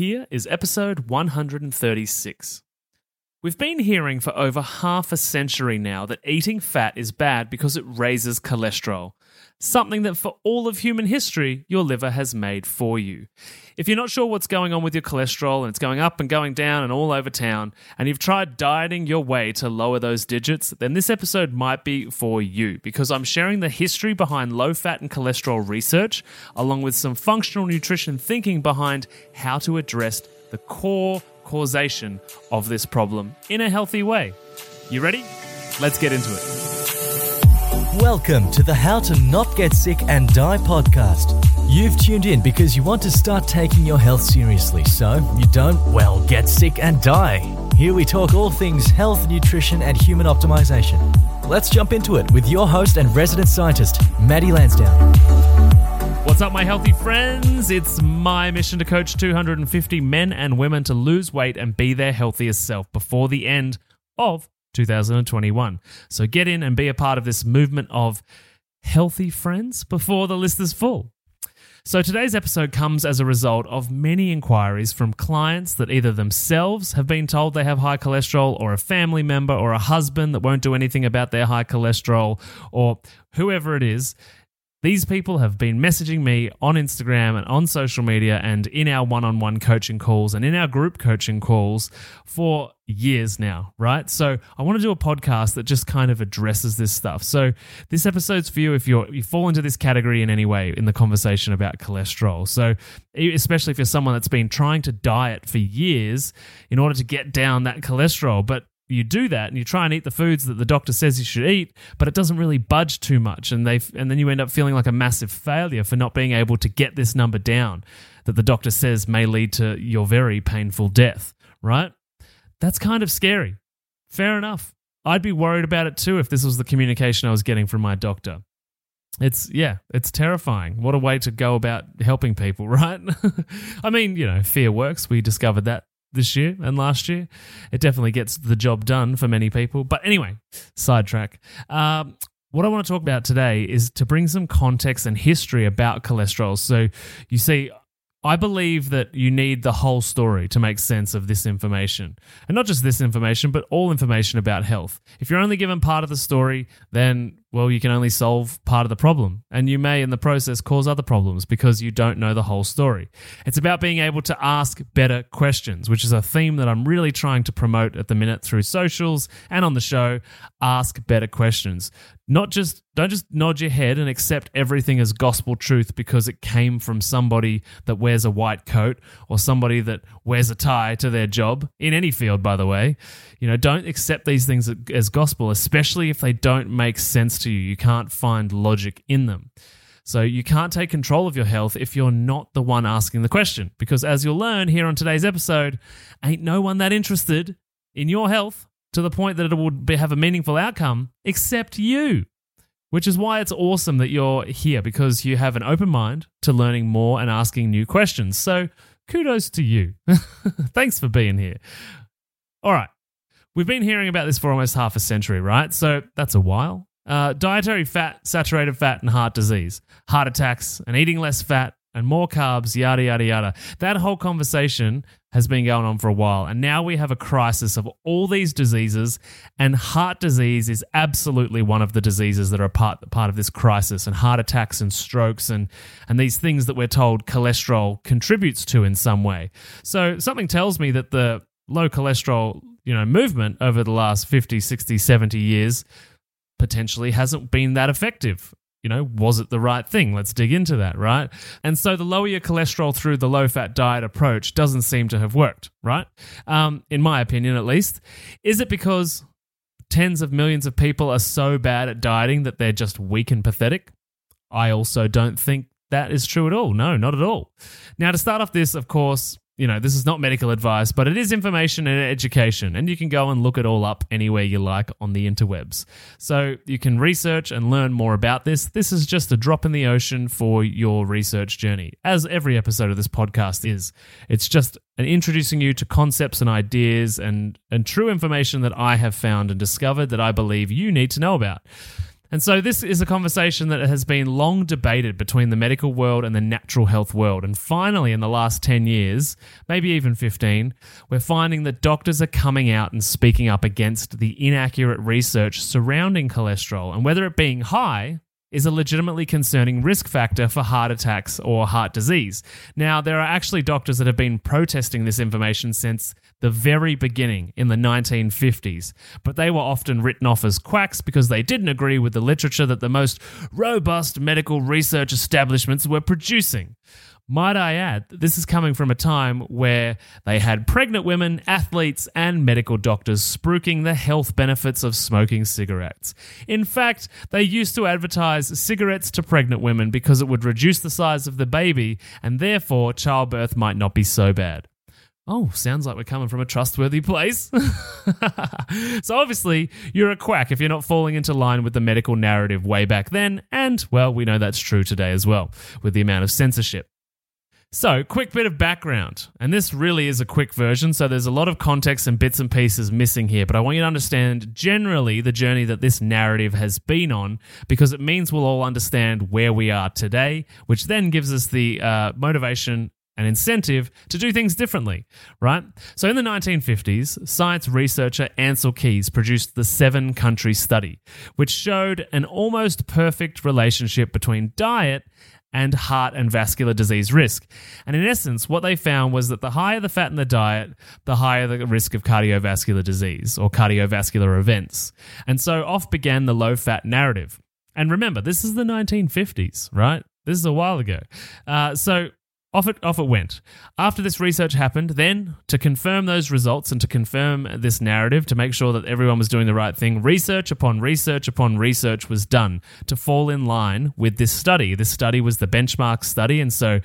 Here is episode 136. We've been hearing for over half a century now that eating fat is bad because it raises cholesterol, something that for all of human history your liver has made for you. If you're not sure what's going on with your cholesterol and it's going up and going down and all over town, and you've tried dieting your way to lower those digits, then this episode might be for you because I'm sharing the history behind low fat and cholesterol research, along with some functional nutrition thinking behind how to address the core causation of this problem in a healthy way. You ready? Let's get into it. Welcome to the How to Not Get Sick and Die podcast. You've tuned in because you want to start taking your health seriously so you don't, well, get sick and die. Here we talk all things health, nutrition, and human optimization. Let's jump into it with your host and resident scientist, Maddie Lansdowne. What's up, my healthy friends? It's my mission to coach 250 men and women to lose weight and be their healthiest self before the end of 2021. So get in and be a part of this movement of healthy friends before the list is full. So today's episode comes as a result of many inquiries from clients that either themselves have been told they have high cholesterol, or a family member, or a husband that won't do anything about their high cholesterol, or whoever it is these people have been messaging me on Instagram and on social media and in our one on one coaching calls and in our group coaching calls for years now, right? So I want to do a podcast that just kind of addresses this stuff. So this episode's for you if you're you fall into this category in any way in the conversation about cholesterol. So especially if you're someone that's been trying to diet for years in order to get down that cholesterol, but you do that and you try and eat the foods that the doctor says you should eat, but it doesn't really budge too much, and they and then you end up feeling like a massive failure for not being able to get this number down that the doctor says may lead to your very painful death. Right? That's kind of scary. Fair enough. I'd be worried about it too if this was the communication I was getting from my doctor. It's yeah, it's terrifying. What a way to go about helping people, right? I mean, you know, fear works. We discovered that this year and last year. It definitely gets the job done for many people. But anyway, sidetrack. Um, what I want to talk about today is to bring some context and history about cholesterol. So you see, I believe that you need the whole story to make sense of this information. And not just this information, but all information about health. If you're only given part of the story, then well, you can only solve part of the problem. And you may, in the process, cause other problems because you don't know the whole story. It's about being able to ask better questions, which is a theme that I'm really trying to promote at the minute through socials and on the show. Ask better questions. Not just, don't just nod your head and accept everything as gospel truth because it came from somebody that wears a white coat or somebody that wears a tie to their job in any field, by the way. You know, don't accept these things as gospel, especially if they don't make sense to you. You can't find logic in them. So you can't take control of your health if you're not the one asking the question. Because as you'll learn here on today's episode, ain't no one that interested in your health to the point that it would be, have a meaningful outcome except you. Which is why it's awesome that you're here because you have an open mind to learning more and asking new questions. So kudos to you. Thanks for being here. All right. We've been hearing about this for almost half a century, right? So that's a while. Uh, dietary fat, saturated fat, and heart disease, heart attacks, and eating less fat and more carbs, yada, yada, yada. That whole conversation has been going on for a while. And now we have a crisis of all these diseases, and heart disease is absolutely one of the diseases that are part, part of this crisis, and heart attacks and strokes and, and these things that we're told cholesterol contributes to in some way. So something tells me that the low cholesterol you know movement over the last 50 60 70 years potentially hasn't been that effective. You know, was it the right thing? Let's dig into that, right? And so the lower your cholesterol through the low fat diet approach doesn't seem to have worked, right? Um, in my opinion, at least. Is it because tens of millions of people are so bad at dieting that they're just weak and pathetic? I also don't think that is true at all. No, not at all. Now, to start off this, of course, you know, this is not medical advice, but it is information and education, and you can go and look it all up anywhere you like on the interwebs. So you can research and learn more about this. This is just a drop in the ocean for your research journey, as every episode of this podcast is. It's just an introducing you to concepts and ideas and, and true information that I have found and discovered that I believe you need to know about. And so, this is a conversation that has been long debated between the medical world and the natural health world. And finally, in the last 10 years, maybe even 15, we're finding that doctors are coming out and speaking up against the inaccurate research surrounding cholesterol and whether it being high is a legitimately concerning risk factor for heart attacks or heart disease. Now, there are actually doctors that have been protesting this information since the very beginning in the 1950s, but they were often written off as quacks because they didn't agree with the literature that the most robust medical research establishments were producing. Might I add, this is coming from a time where they had pregnant women, athletes, and medical doctors spruiking the health benefits of smoking cigarettes. In fact, they used to advertise cigarettes to pregnant women because it would reduce the size of the baby and therefore childbirth might not be so bad. Oh, sounds like we're coming from a trustworthy place. so, obviously, you're a quack if you're not falling into line with the medical narrative way back then, and, well, we know that's true today as well, with the amount of censorship. So, quick bit of background. And this really is a quick version, so there's a lot of context and bits and pieces missing here, but I want you to understand generally the journey that this narrative has been on because it means we'll all understand where we are today, which then gives us the uh, motivation and incentive to do things differently, right? So in the 1950s, science researcher Ansel Keys produced the seven country study, which showed an almost perfect relationship between diet and heart and vascular disease risk. And in essence, what they found was that the higher the fat in the diet, the higher the risk of cardiovascular disease or cardiovascular events. And so off began the low fat narrative. And remember, this is the 1950s, right? This is a while ago. Uh, so off it, off it went. After this research happened, then to confirm those results and to confirm this narrative, to make sure that everyone was doing the right thing, research upon research upon research was done to fall in line with this study. This study was the benchmark study, and so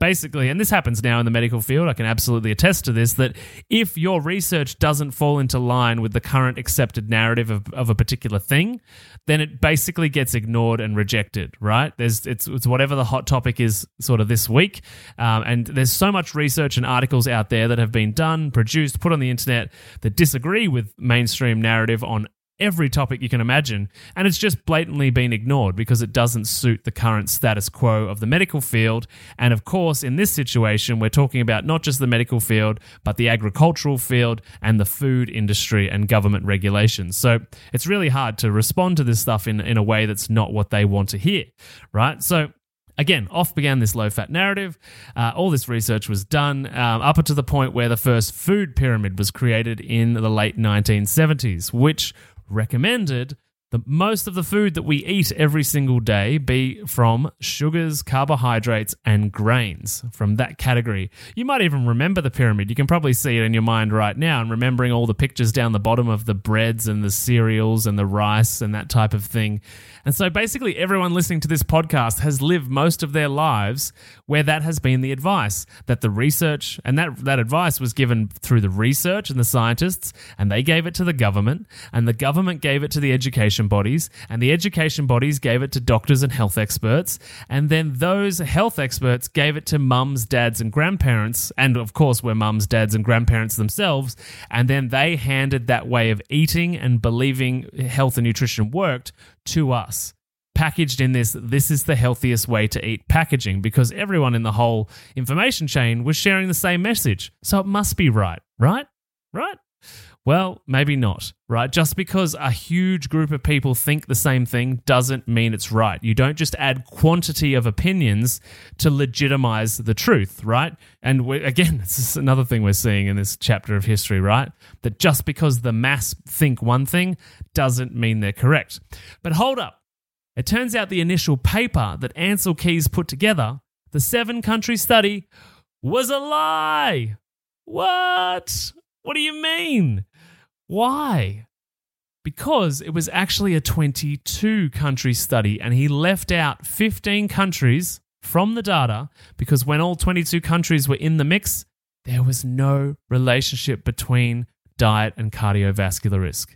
basically, and this happens now in the medical field, I can absolutely attest to this, that if your research doesn't fall into line with the current accepted narrative of, of a particular thing, then it basically gets ignored and rejected, right? There's it's, it's whatever the hot topic is sort of this week. Um, and there's so much research and articles out there that have been done, produced, put on the internet that disagree with mainstream narrative on every topic you can imagine, and it's just blatantly been ignored because it doesn't suit the current status quo of the medical field. And of course, in this situation, we're talking about not just the medical field, but the agricultural field and the food industry and government regulations. So it's really hard to respond to this stuff in, in a way that's not what they want to hear, right? So Again, off began this low fat narrative. Uh, all this research was done um, up to the point where the first food pyramid was created in the late 1970s, which recommended the most of the food that we eat every single day be from sugars, carbohydrates, and grains from that category. You might even remember the pyramid. You can probably see it in your mind right now and remembering all the pictures down the bottom of the breads and the cereals and the rice and that type of thing. And so basically, everyone listening to this podcast has lived most of their lives where that has been the advice that the research and that, that advice was given through the research and the scientists, and they gave it to the government, and the government gave it to the education bodies, and the education bodies gave it to doctors and health experts, and then those health experts gave it to mums, dads, and grandparents, and of course, we're mums, dads, and grandparents themselves, and then they handed that way of eating and believing health and nutrition worked to us. Packaged in this this is the healthiest way to eat packaging because everyone in the whole information chain was sharing the same message. So it must be right right? Right well, maybe not, right? Just because a huge group of people think the same thing doesn't mean it's right. You don't just add quantity of opinions to legitimize the truth, right? And again, this is another thing we're seeing in this chapter of history, right? That just because the mass think one thing doesn't mean they're correct. But hold up. It turns out the initial paper that Ansel Keys put together, the seven country study, was a lie. What? What do you mean? Why? Because it was actually a 22 country study and he left out 15 countries from the data because when all 22 countries were in the mix, there was no relationship between diet and cardiovascular risk.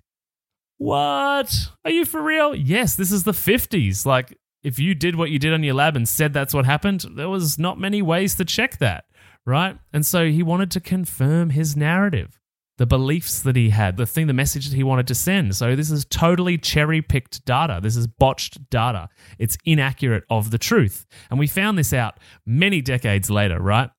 What? Are you for real? Yes, this is the 50s. Like, if you did what you did on your lab and said that's what happened, there was not many ways to check that, right? And so he wanted to confirm his narrative. The beliefs that he had, the thing, the message that he wanted to send. So this is totally cherry picked data. This is botched data. It's inaccurate of the truth. And we found this out many decades later, right?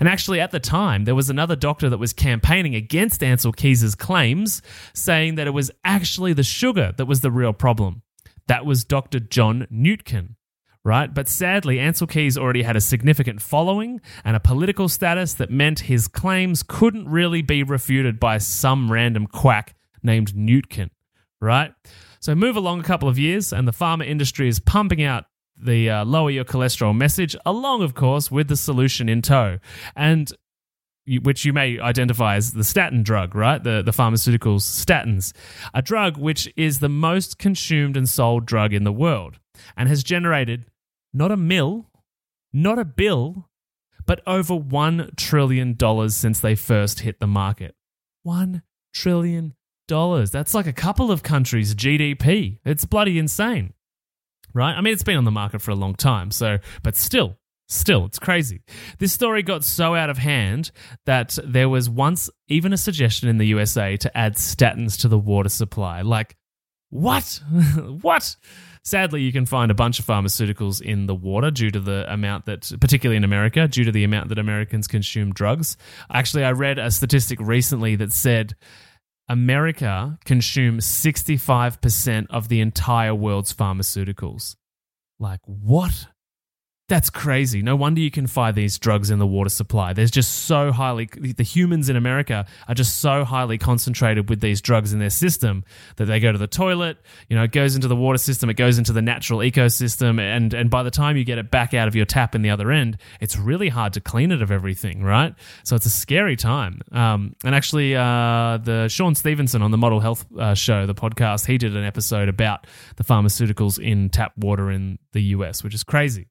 And actually, at the time, there was another doctor that was campaigning against Ansel Keys's claims, saying that it was actually the sugar that was the real problem. That was Dr. John Yudkin right? But sadly, Ansel Keys already had a significant following and a political status that meant his claims couldn't really be refuted by some random quack named Yudkin, right? So move along a couple of years, and the pharma industry is pumping out the uh, lower your cholesterol message, along, of course, with the solution in tow. And which you may identify as the statin drug, right? The, the pharmaceuticals, statins, a drug which is the most consumed and sold drug in the world and has generated not a mill, not a bill, but over $1 trillion since they first hit the market. $1 trillion. That's like a couple of countries' GDP. It's bloody insane. Right? I mean, it's been on the market for a long time, so, but still, Still, it's crazy. This story got so out of hand that there was once even a suggestion in the USA to add statins to the water supply. Like, what? what? Sadly, you can find a bunch of pharmaceuticals in the water due to the amount that, particularly in America, due to the amount that Americans consume drugs. Actually, I read a statistic recently that said America consumes 65% of the entire world's pharmaceuticals. Like, what? That's crazy. No wonder you can find these drugs in the water supply. There's just so highly, the humans in America are just so highly concentrated with these drugs in their system that they go to the toilet, you know, it goes into the water system, it goes into the natural ecosystem. And, and by the time you get it back out of your tap in the other end, it's really hard to clean it of everything, right? So it's a scary time. Um, and actually, uh, the Shawn Stevenson on the Model Health uh, show, the podcast, he did an episode about the pharmaceuticals in tap water in the US, which is crazy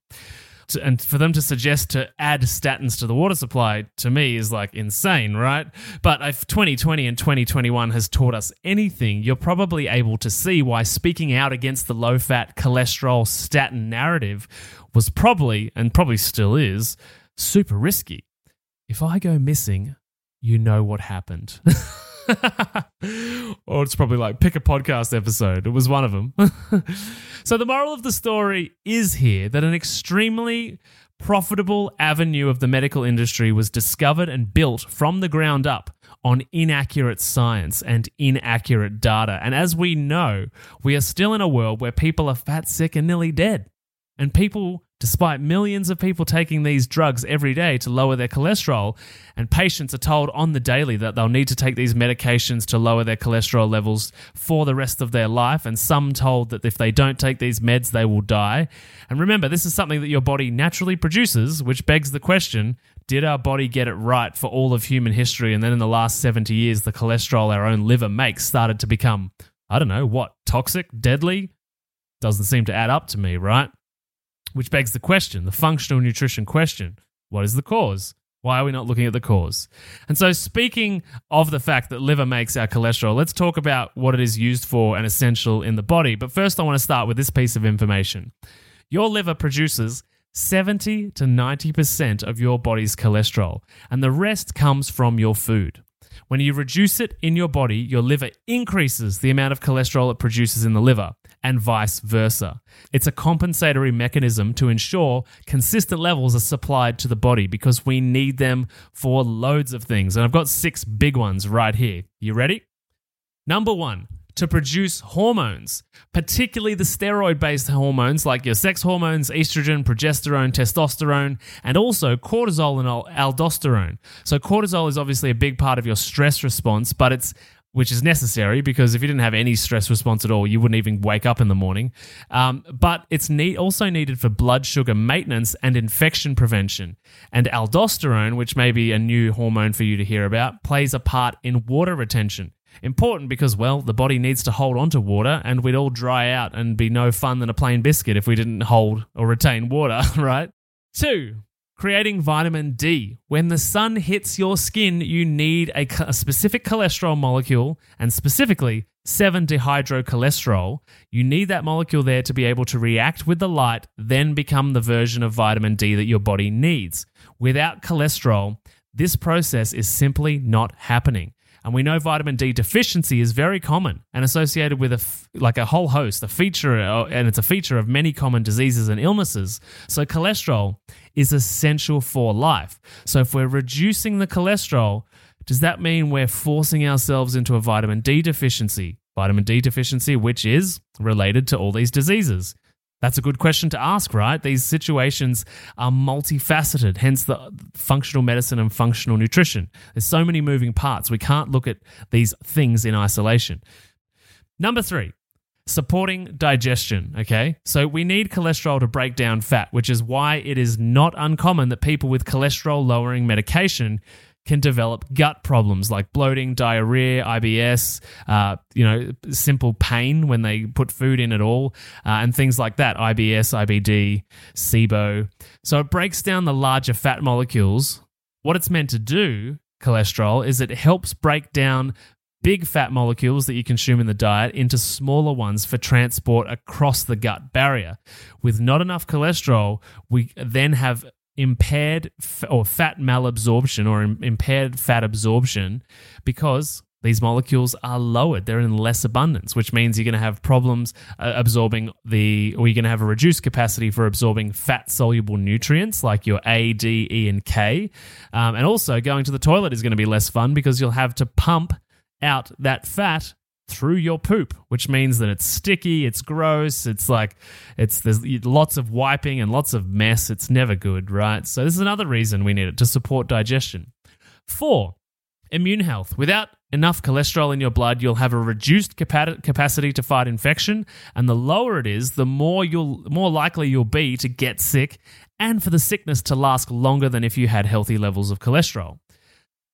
to, and for them to suggest to add statins to the water supply to me is like insane, right? But if 2020 and 2021 has taught us anything, you're probably able to see why speaking out against the low fat cholesterol statin narrative was probably, and probably still is, super risky. If I go missing, you know what happened. or it's probably like pick a podcast episode. It was one of them. so the moral of the story is here that an extremely profitable avenue of the medical industry was discovered and built from the ground up on inaccurate science and inaccurate data. And as we know, we are still in a world where people are fat, sick, and nearly dead. And people Despite millions of people taking these drugs every day to lower their cholesterol, and patients are told on the daily that they'll need to take these medications to lower their cholesterol levels for the rest of their life, and some told that if they don't take these meds, they will die. And remember, this is something that your body naturally produces, which begs the question did our body get it right for all of human history? And then in the last 70 years, the cholesterol our own liver makes started to become, I don't know, what, toxic, deadly? Doesn't seem to add up to me, right? Which begs the question, the functional nutrition question what is the cause? Why are we not looking at the cause? And so, speaking of the fact that liver makes our cholesterol, let's talk about what it is used for and essential in the body. But first, I want to start with this piece of information. Your liver produces 70 to 90% of your body's cholesterol, and the rest comes from your food. When you reduce it in your body, your liver increases the amount of cholesterol it produces in the liver, and vice versa. It's a compensatory mechanism to ensure consistent levels are supplied to the body because we need them for loads of things. And I've got six big ones right here. You ready? Number one, to produce hormones, particularly the steroid based hormones like your sex hormones, estrogen, progesterone, testosterone, and also cortisol and aldosterone. So, cortisol is obviously a big part of your stress response, but it's which is necessary because if you didn't have any stress response at all, you wouldn't even wake up in the morning. Um, but it's also needed for blood sugar maintenance and infection prevention. And aldosterone, which may be a new hormone for you to hear about, plays a part in water retention. Important because, well, the body needs to hold on to water and we'd all dry out and be no fun than a plain biscuit if we didn't hold or retain water, right? Two, creating vitamin D. When the sun hits your skin, you need a, a specific cholesterol molecule and specifically 7 dehydrocholesterol. You need that molecule there to be able to react with the light, then become the version of vitamin D that your body needs. Without cholesterol, this process is simply not happening. And we know vitamin D deficiency is very common and associated with a f- like a whole host, a feature, uh, and it's a feature of many common diseases and illnesses. So cholesterol is essential for life. So if we're reducing the cholesterol, does that mean we're forcing ourselves into a vitamin D deficiency? Vitamin D deficiency, which is related to all these diseases. That's a good question to ask, right? These situations are multifaceted, hence the functional medicine and functional nutrition. There's so many moving parts. We can't look at these things in isolation. Number three, supporting digestion. Okay. So we need cholesterol to break down fat, which is why it is not uncommon that people with cholesterol lowering medication can develop gut problems like bloating, diarrhea, IBS, uh, you know, simple pain when they put food in at all, uh, and things like that IBS, IBD, SIBO. So it breaks down the larger fat molecules. What it's meant to do, cholesterol, is it helps break down big fat molecules that you consume in the diet into smaller ones for transport across the gut barrier. With not enough cholesterol, we then have impaired f- or fat malabsorption or Im- impaired fat absorption because these molecules are lowered. They're in less abundance, which means you're going to have problems uh, absorbing the, or you're going to have a reduced capacity for absorbing fat soluble nutrients like your A, D, E, and K. Um, and also, going to the toilet is going to be less fun because you'll have to pump out that fat through your poop, which means that it's sticky, it's gross, it's like it's there's lots of wiping and lots of mess. It's never good, right? So this is another reason we need it to support digestion. 4. Immune health. Without enough cholesterol in your blood, you'll have a reduced capa- capacity to fight infection, and the lower it is, the more you'll more likely you'll be to get sick and for the sickness to last longer than if you had healthy levels of cholesterol.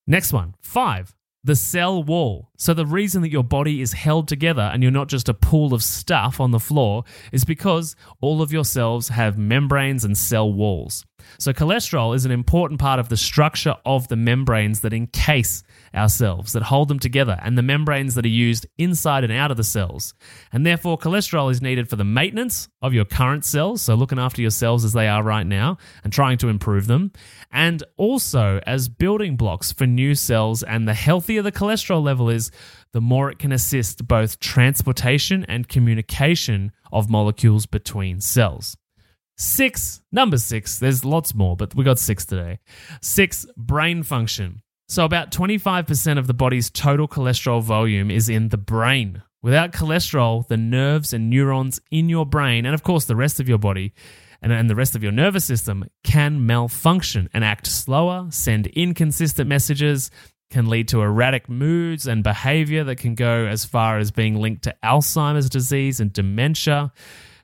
Next one. 5 the cell wall. So, the reason that your body is held together and you're not just a pool of stuff on the floor is because all of your cells have membranes and cell walls. So, cholesterol is an important part of the structure of the membranes that encase our cells, that hold them together, and the membranes that are used inside and out of the cells. And therefore, cholesterol is needed for the maintenance of your current cells, so looking after your cells as they are right now and trying to improve them, and also as building blocks for new cells. And the healthier the cholesterol level is, the more it can assist both transportation and communication of molecules between cells. Six, number six, there's lots more, but we got six today. Six, brain function. So, about 25% of the body's total cholesterol volume is in the brain. Without cholesterol, the nerves and neurons in your brain, and of course the rest of your body, and, and the rest of your nervous system can malfunction and act slower, send inconsistent messages, can lead to erratic moods and behavior that can go as far as being linked to Alzheimer's disease and dementia,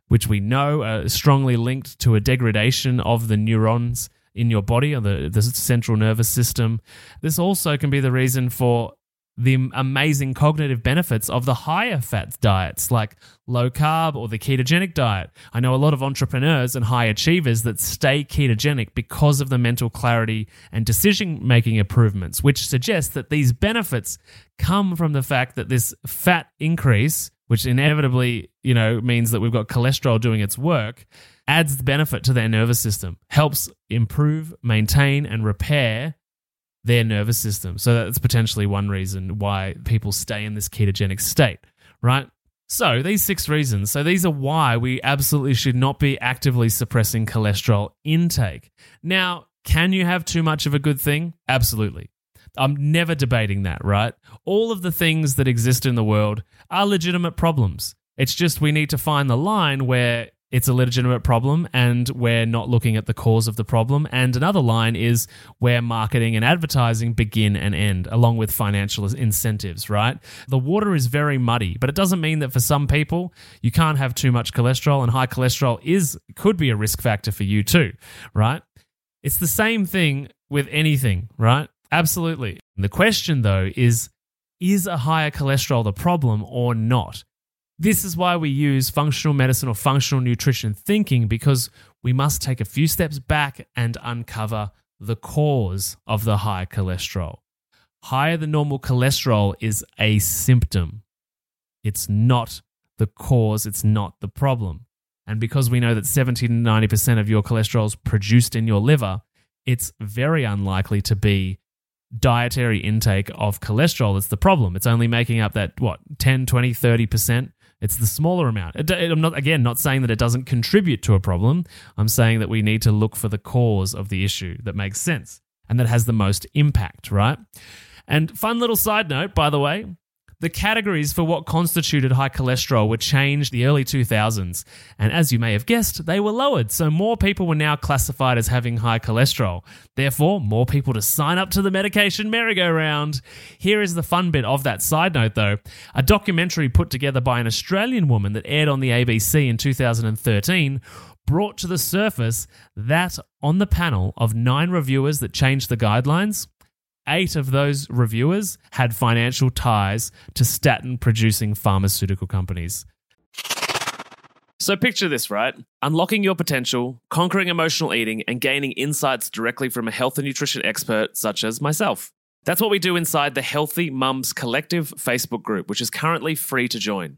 which we know are strongly linked to a degradation of the neurons in your body or the, the central nervous system. This also can be the reason for the amazing cognitive benefits of the higher fat diets like low carb or the ketogenic diet. I know a lot of entrepreneurs and high achievers that stay ketogenic because of the mental clarity and decision making improvements, which suggests that these benefits come from the fact that this fat increase, which inevitably, you know, means that we've got cholesterol doing its work, adds benefit to their nervous system, helps improve, maintain, and repair their nervous system. So that's potentially one reason why people stay in this ketogenic state, right? So these six reasons. So these are why we absolutely should not be actively suppressing cholesterol intake. Now, can you have too much of a good thing? Absolutely. I'm never debating that, right? All of the things that exist in the world are legitimate problems. It's just we need to find the line where it's a legitimate problem and we're not looking at the cause of the problem. And another line is where marketing and advertising begin and end, along with financial incentives, right? The water is very muddy, but it doesn't mean that for some people you can't have too much cholesterol and high cholesterol is could be a risk factor for you too, right? It's the same thing with anything, right? Absolutely. The question though is is a higher cholesterol the problem or not? This is why we use functional medicine or functional nutrition thinking because we must take a few steps back and uncover the cause of the high cholesterol. Higher than normal cholesterol is a symptom. It's not the cause, it's not the problem. And because we know that 70 to 90% of your cholesterol is produced in your liver, it's very unlikely to be dietary intake of cholesterol that's the problem. It's only making up that, what, 10, 20, 30%. It's the smaller amount. I'm not, again, not saying that it doesn't contribute to a problem. I'm saying that we need to look for the cause of the issue that makes sense and that has the most impact, right? And fun little side note, by the way, the categories for what constituted high cholesterol were changed the early 2000s, and as you may have guessed, they were lowered, so more people were now classified as having high cholesterol. Therefore, more people to sign up to the medication merry-go-round. Here is the fun bit of that side note though. A documentary put together by an Australian woman that aired on the ABC in 2013 brought to the surface that on the panel of nine reviewers that changed the guidelines, eight of those reviewers had financial ties to statin producing pharmaceutical companies. So picture this, right? Unlocking your potential, conquering emotional eating, and gaining insights directly from a health and nutrition expert such as myself. That's what we do inside the Healthy Mums Collective Facebook group, which is currently free to join.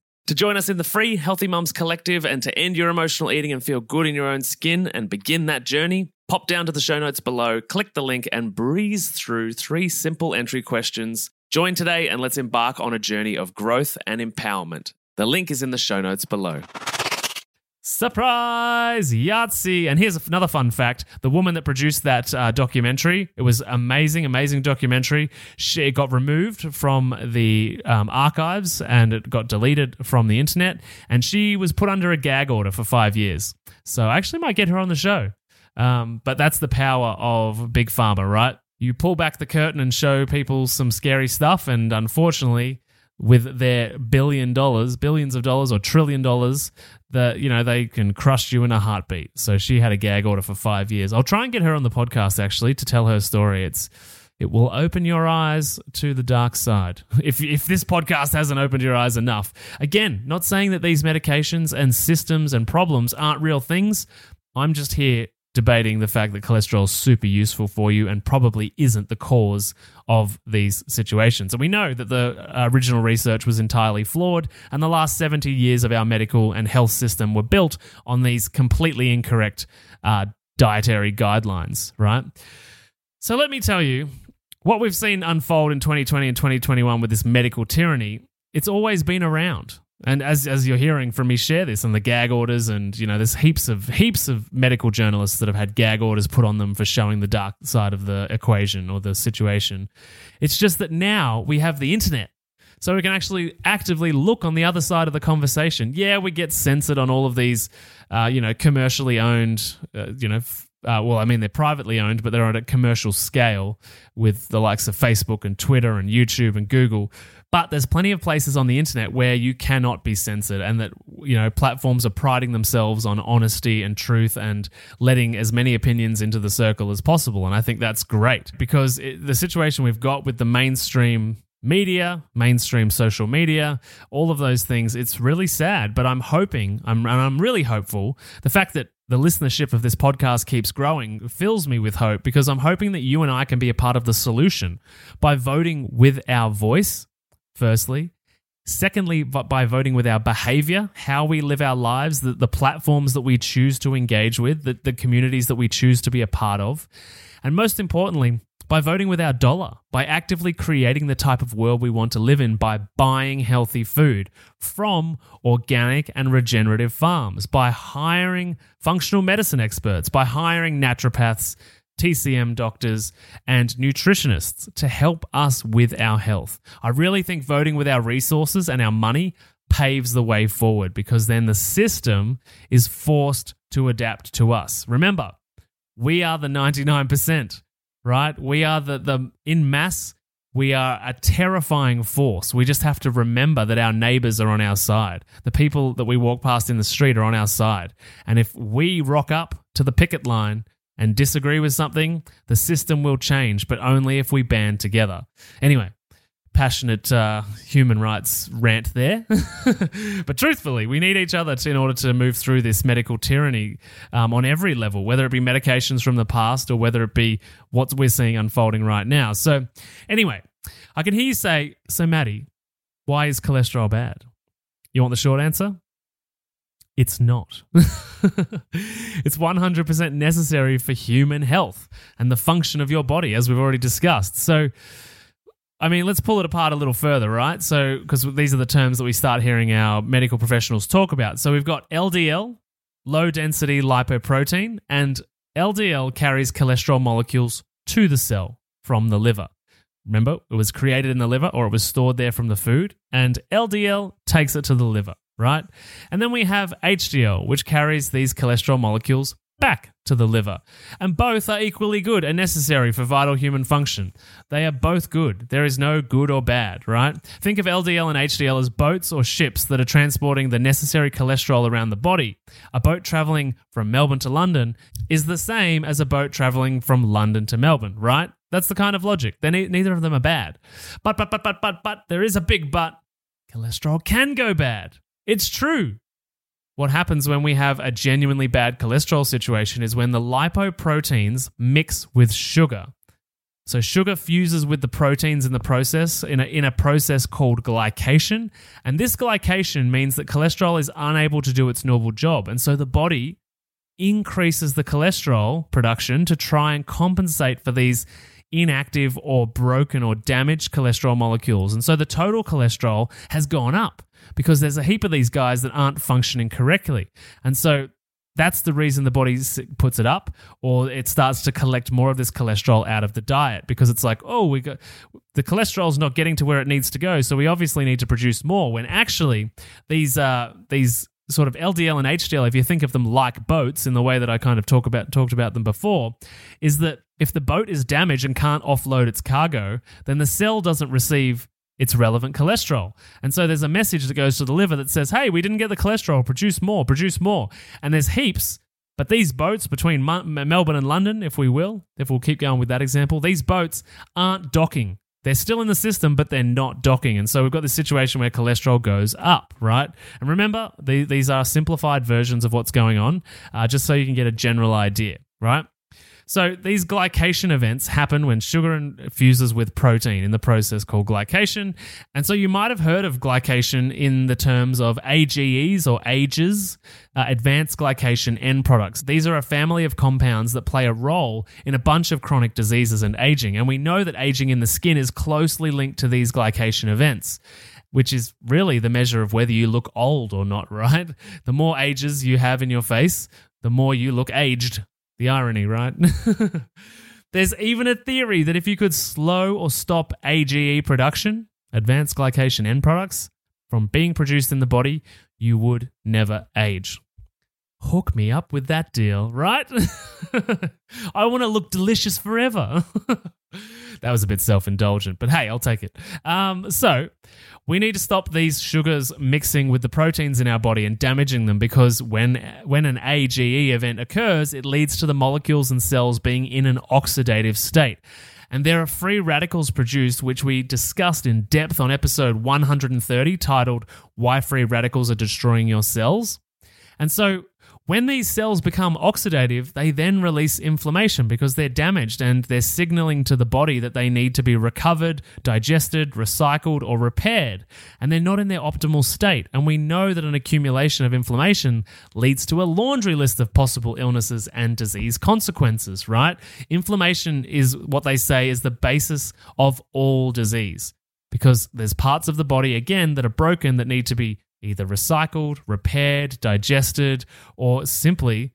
To join us in the free Healthy Mums Collective and to end your emotional eating and feel good in your own skin and begin that journey, pop down to the show notes below, click the link, and breeze through three simple entry questions. Join today and let's embark on a journey of growth and empowerment. The link is in the show notes below. Surprise! Yahtzee! And here's another fun fact the woman that produced that uh, documentary, it was amazing, amazing documentary. She it got removed from the um, archives and it got deleted from the internet. And she was put under a gag order for five years. So I actually might get her on the show. Um, but that's the power of Big Pharma, right? You pull back the curtain and show people some scary stuff. And unfortunately, with their billion dollars, billions of dollars, or trillion dollars, that you know they can crush you in a heartbeat. So she had a gag order for five years. I'll try and get her on the podcast actually to tell her story. It's it will open your eyes to the dark side. If if this podcast hasn't opened your eyes enough, again, not saying that these medications and systems and problems aren't real things. I'm just here debating the fact that cholesterol is super useful for you and probably isn't the cause of these situations. And we know that the original research was entirely flawed, and the last 70 years of our medical and health system were built on these completely incorrect uh, dietary guidelines, right? So let me tell you what we've seen unfold in 2020 and 2021 with this medical tyranny. It's always been around. And as as you're hearing from me share this and the gag orders and you know there's heaps of heaps of medical journalists that have had gag orders put on them for showing the dark side of the equation or the situation. It's just that now we have the internet. So we can actually actively look on the other side of the conversation. Yeah, we get censored on all of these, uh, you know, commercially owned, uh, you know, uh, well, I mean, they're privately owned, but they're on a commercial scale with the likes of Facebook and Twitter and YouTube and Google. But there's plenty of places on the internet where you cannot be censored, and that you know platforms are priding themselves on honesty and truth and letting as many opinions into the circle as possible. And I think that's great because it, the situation we've got with the mainstream media, mainstream social media, all of those things. It's really sad, but I'm hoping, I'm, I'm really hopeful. The fact that the listenership of this podcast keeps growing fills me with hope because I'm hoping that you and I can be a part of the solution by voting with our voice firstly. Secondly, by voting with our behavior, how we live our lives, the, the platforms that we choose to engage with, the, the communities that we choose to be a part of. And most importantly, by voting with our dollar, by actively creating the type of world we want to live in by buying healthy food from organic and regenerative farms, by hiring functional medicine experts, by hiring naturopaths TCM doctors, and nutritionists to help us with our health. I really think voting with our resources and our money paves the way forward because then the system is forced to adapt to us. Remember, we are the 99%, right? We are the, the in mass, we are a terrifying force. We just have to remember that our neighbors are on our side. The people that we walk past in the street are on our side. And if we rock up to the picket line and disagree with something, the system will change, but only if we band together. Anyway, passionate uh, human rights rant there. but truthfully, we need each other to, in order to move through this medical tyranny um, on every level, whether it be medications from the past or whether it be what we're seeing unfolding right now. So, anyway, I can hear you say, So, Maddie, why is cholesterol bad? You want the short answer? It's not. it's 100% necessary for human health and the function of your body, as we've already discussed. So, I mean, let's pull it apart a little further, right? So, because these are the terms that we start hearing our medical professionals talk about. So, we've got LDL, low density lipoprotein, and LDL carries cholesterol molecules to the cell from the liver. Remember, it was created in the liver or it was stored there from the food, and LDL takes it to the liver, right? And then we have HDL, which carries these cholesterol molecules back to the liver. And both are equally good and necessary for vital human function. They are both good. There is no good or bad, right? Think of LDL and HDL as boats or ships that are transporting the necessary cholesterol around the body. A boat traveling from Melbourne to London is the same as a boat traveling from London to Melbourne, right? That's the kind of logic. Then neither of them are bad. But but but but but but there is a big but. Cholesterol can go bad. It's true. What happens when we have a genuinely bad cholesterol situation is when the lipoproteins mix with sugar. So sugar fuses with the proteins in the process in a, in a process called glycation, and this glycation means that cholesterol is unable to do its normal job, and so the body increases the cholesterol production to try and compensate for these inactive or broken or damaged cholesterol molecules. And so the total cholesterol has gone up because there's a heap of these guys that aren't functioning correctly. And so that's the reason the body puts it up or it starts to collect more of this cholesterol out of the diet because it's like oh we got the cholesterol's not getting to where it needs to go so we obviously need to produce more when actually these uh these sort of LDL and HDL if you think of them like boats in the way that I kind of talk about talked about them before is that if the boat is damaged and can't offload its cargo then the cell doesn't receive it's relevant cholesterol. And so there's a message that goes to the liver that says, hey, we didn't get the cholesterol, produce more, produce more. And there's heaps. But these boats between Melbourne and London, if we will, if we'll keep going with that example, these boats aren't docking. They're still in the system, but they're not docking. And so we've got this situation where cholesterol goes up, right? And remember, these are simplified versions of what's going on, uh, just so you can get a general idea, right? So these glycation events happen when sugar fuses with protein in the process called glycation. And so you might have heard of glycation in the terms of AGEs or AGEs, uh, advanced glycation end products. These are a family of compounds that play a role in a bunch of chronic diseases and aging. And we know that aging in the skin is closely linked to these glycation events which is really the measure of whether you look old or not, right? The more ages you have in your face, the more you look aged. The irony, right? There's even a theory that if you could slow or stop AGE production, advanced glycation end products, from being produced in the body, you would never age. Hook me up with that deal, right? I want to look delicious forever. that was a bit self indulgent, but hey, I'll take it. Um, so, we need to stop these sugars mixing with the proteins in our body and damaging them because when when an AGE event occurs, it leads to the molecules and cells being in an oxidative state. And there are free radicals produced, which we discussed in depth on episode 130, titled Why Free Radicals Are Destroying Your Cells. And so when these cells become oxidative, they then release inflammation because they're damaged and they're signaling to the body that they need to be recovered, digested, recycled, or repaired. And they're not in their optimal state. And we know that an accumulation of inflammation leads to a laundry list of possible illnesses and disease consequences, right? Inflammation is what they say is the basis of all disease because there's parts of the body, again, that are broken that need to be either recycled, repaired, digested, or simply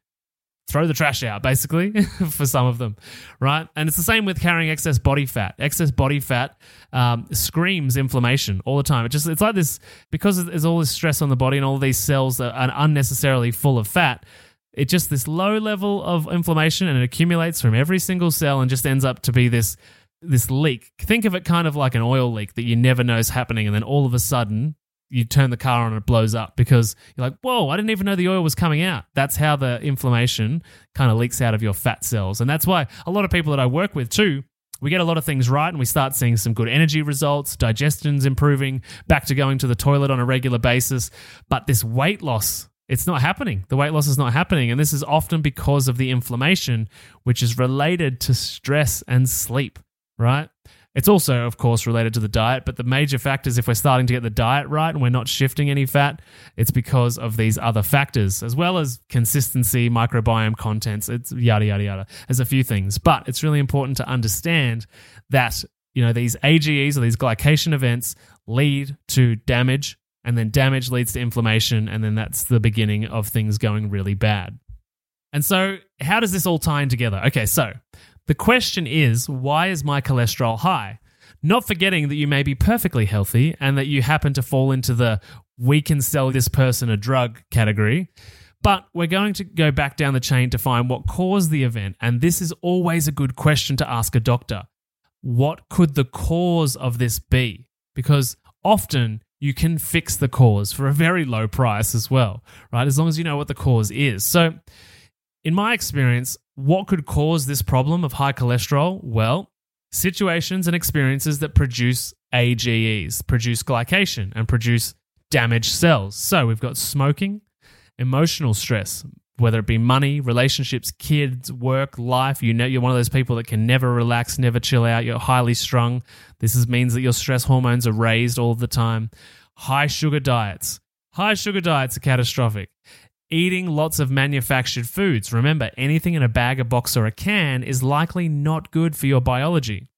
throw the trash out basically for some of them right? And it's the same with carrying excess body fat. Excess body fat um, screams inflammation all the time. It just it's like this because there's all this stress on the body and all these cells are unnecessarily full of fat it just this low level of inflammation and it accumulates from every single cell and just ends up to be this this leak. Think of it kind of like an oil leak that you never know is happening and then all of a sudden you turn the car on and it blows up because you're like, whoa, I didn't even know the oil was coming out. That's how the inflammation kind of leaks out of your fat cells. And that's why a lot of people that I work with too, we get a lot of things right and we start seeing some good energy results, digestion's improving, back to going to the toilet on a regular basis. But this weight loss, it's not happening. The weight loss is not happening. And this is often because of the inflammation, which is related to stress and sleep, right? It's also, of course, related to the diet, but the major factors, if we're starting to get the diet right and we're not shifting any fat, it's because of these other factors, as well as consistency, microbiome contents, it's yada, yada, yada. There's a few things, but it's really important to understand that, you know, these AGEs or these glycation events lead to damage, and then damage leads to inflammation, and then that's the beginning of things going really bad. And so, how does this all tie in together? Okay, so the question is, why is my cholesterol high? Not forgetting that you may be perfectly healthy and that you happen to fall into the we can sell this person a drug category. But we're going to go back down the chain to find what caused the event. And this is always a good question to ask a doctor. What could the cause of this be? Because often you can fix the cause for a very low price as well, right? As long as you know what the cause is. So, in my experience, what could cause this problem of high cholesterol? Well, situations and experiences that produce AGEs, produce glycation, and produce damaged cells. So we've got smoking, emotional stress, whether it be money, relationships, kids, work, life. You know, you're one of those people that can never relax, never chill out. You're highly strung. This is, means that your stress hormones are raised all the time. High sugar diets. High sugar diets are catastrophic. Eating lots of manufactured foods. Remember, anything in a bag, a box, or a can is likely not good for your biology.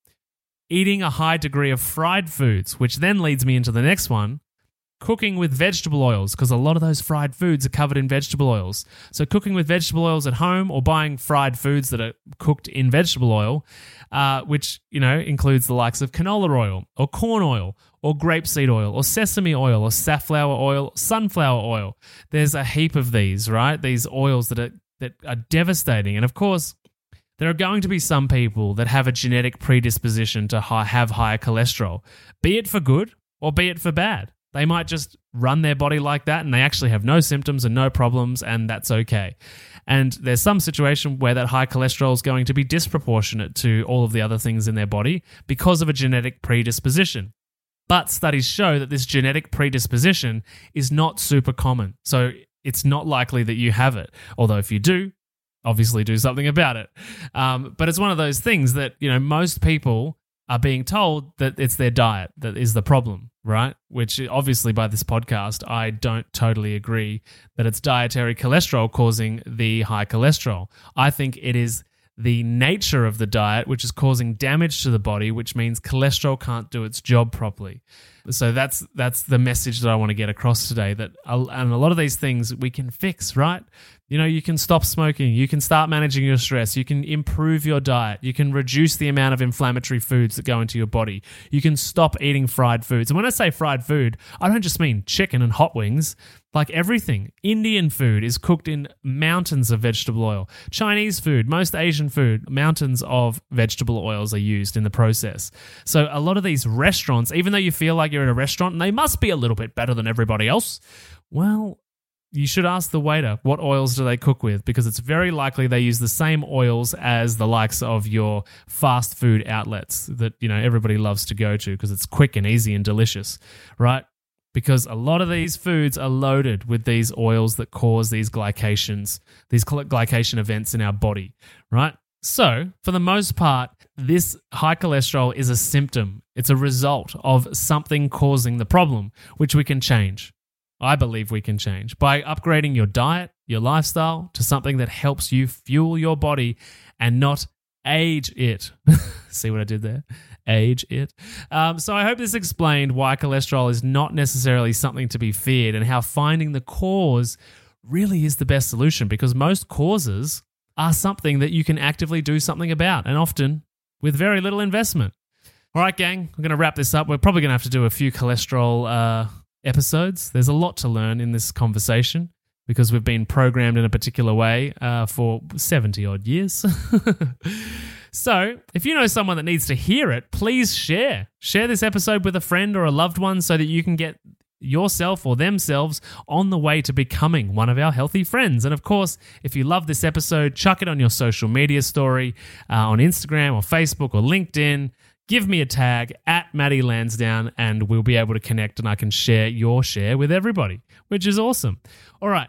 Eating a high degree of fried foods, which then leads me into the next one cooking with vegetable oils, because a lot of those fried foods are covered in vegetable oils. So, cooking with vegetable oils at home or buying fried foods that are cooked in vegetable oil, uh, which, you know, includes the likes of canola oil or corn oil or grapeseed oil or sesame oil or safflower oil, sunflower oil. There's a heap of these, right? These oils that are that are devastating. And of course, there are going to be some people that have a genetic predisposition to high, have higher cholesterol, be it for good or be it for bad. They might just run their body like that and they actually have no symptoms and no problems, and that's okay. And there's some situation where that high cholesterol is going to be disproportionate to all of the other things in their body because of a genetic predisposition. But studies show that this genetic predisposition is not super common. So it's not likely that you have it. Although, if you do, obviously do something about it. Um, but it's one of those things that, you know, most people are being told that it's their diet that is the problem, right? Which obviously by this podcast, I don't totally agree that it's dietary cholesterol causing the high cholesterol. I think it is the nature of the diet, which is causing damage to the body, which means cholesterol can't do its job properly. So that's that's the message that I want to get across today. That and a lot of these things we can fix, right? You know, you can stop smoking, you can start managing your stress, you can improve your diet, you can reduce the amount of inflammatory foods that go into your body, you can stop eating fried foods. And when I say fried food, I don't just mean chicken and hot wings. Like everything, Indian food is cooked in mountains of vegetable oil. Chinese food, most Asian food, mountains of vegetable oils are used in the process. So a lot of these restaurants, even though you feel like you're at a restaurant and they must be a little bit better than everybody else, well, you should ask the waiter what oils do they cook with because it's very likely they use the same oils as the likes of your fast food outlets that you know everybody loves to go to because it's quick and easy and delicious right because a lot of these foods are loaded with these oils that cause these glycations these glycation events in our body right? So for the most part this high cholesterol is a symptom. It's a result of something causing the problem which we can change. I believe we can change by upgrading your diet, your lifestyle to something that helps you fuel your body and not age it. See what I did there? Age it. Um, so I hope this explained why cholesterol is not necessarily something to be feared and how finding the cause really is the best solution because most causes are something that you can actively do something about, and often with very little investment. All right, gang, we're going to wrap this up. We're probably going to have to do a few cholesterol uh, episodes. There's a lot to learn in this conversation because we've been programmed in a particular way uh, for 70 odd years. so, if you know someone that needs to hear it, please share. Share this episode with a friend or a loved one so that you can get yourself or themselves on the way to becoming one of our healthy friends. And of course, if you love this episode, chuck it on your social media story uh, on Instagram or Facebook or LinkedIn. Give me a tag at Matty Lansdown and we'll be able to connect and I can share your share with everybody, which is awesome. All right,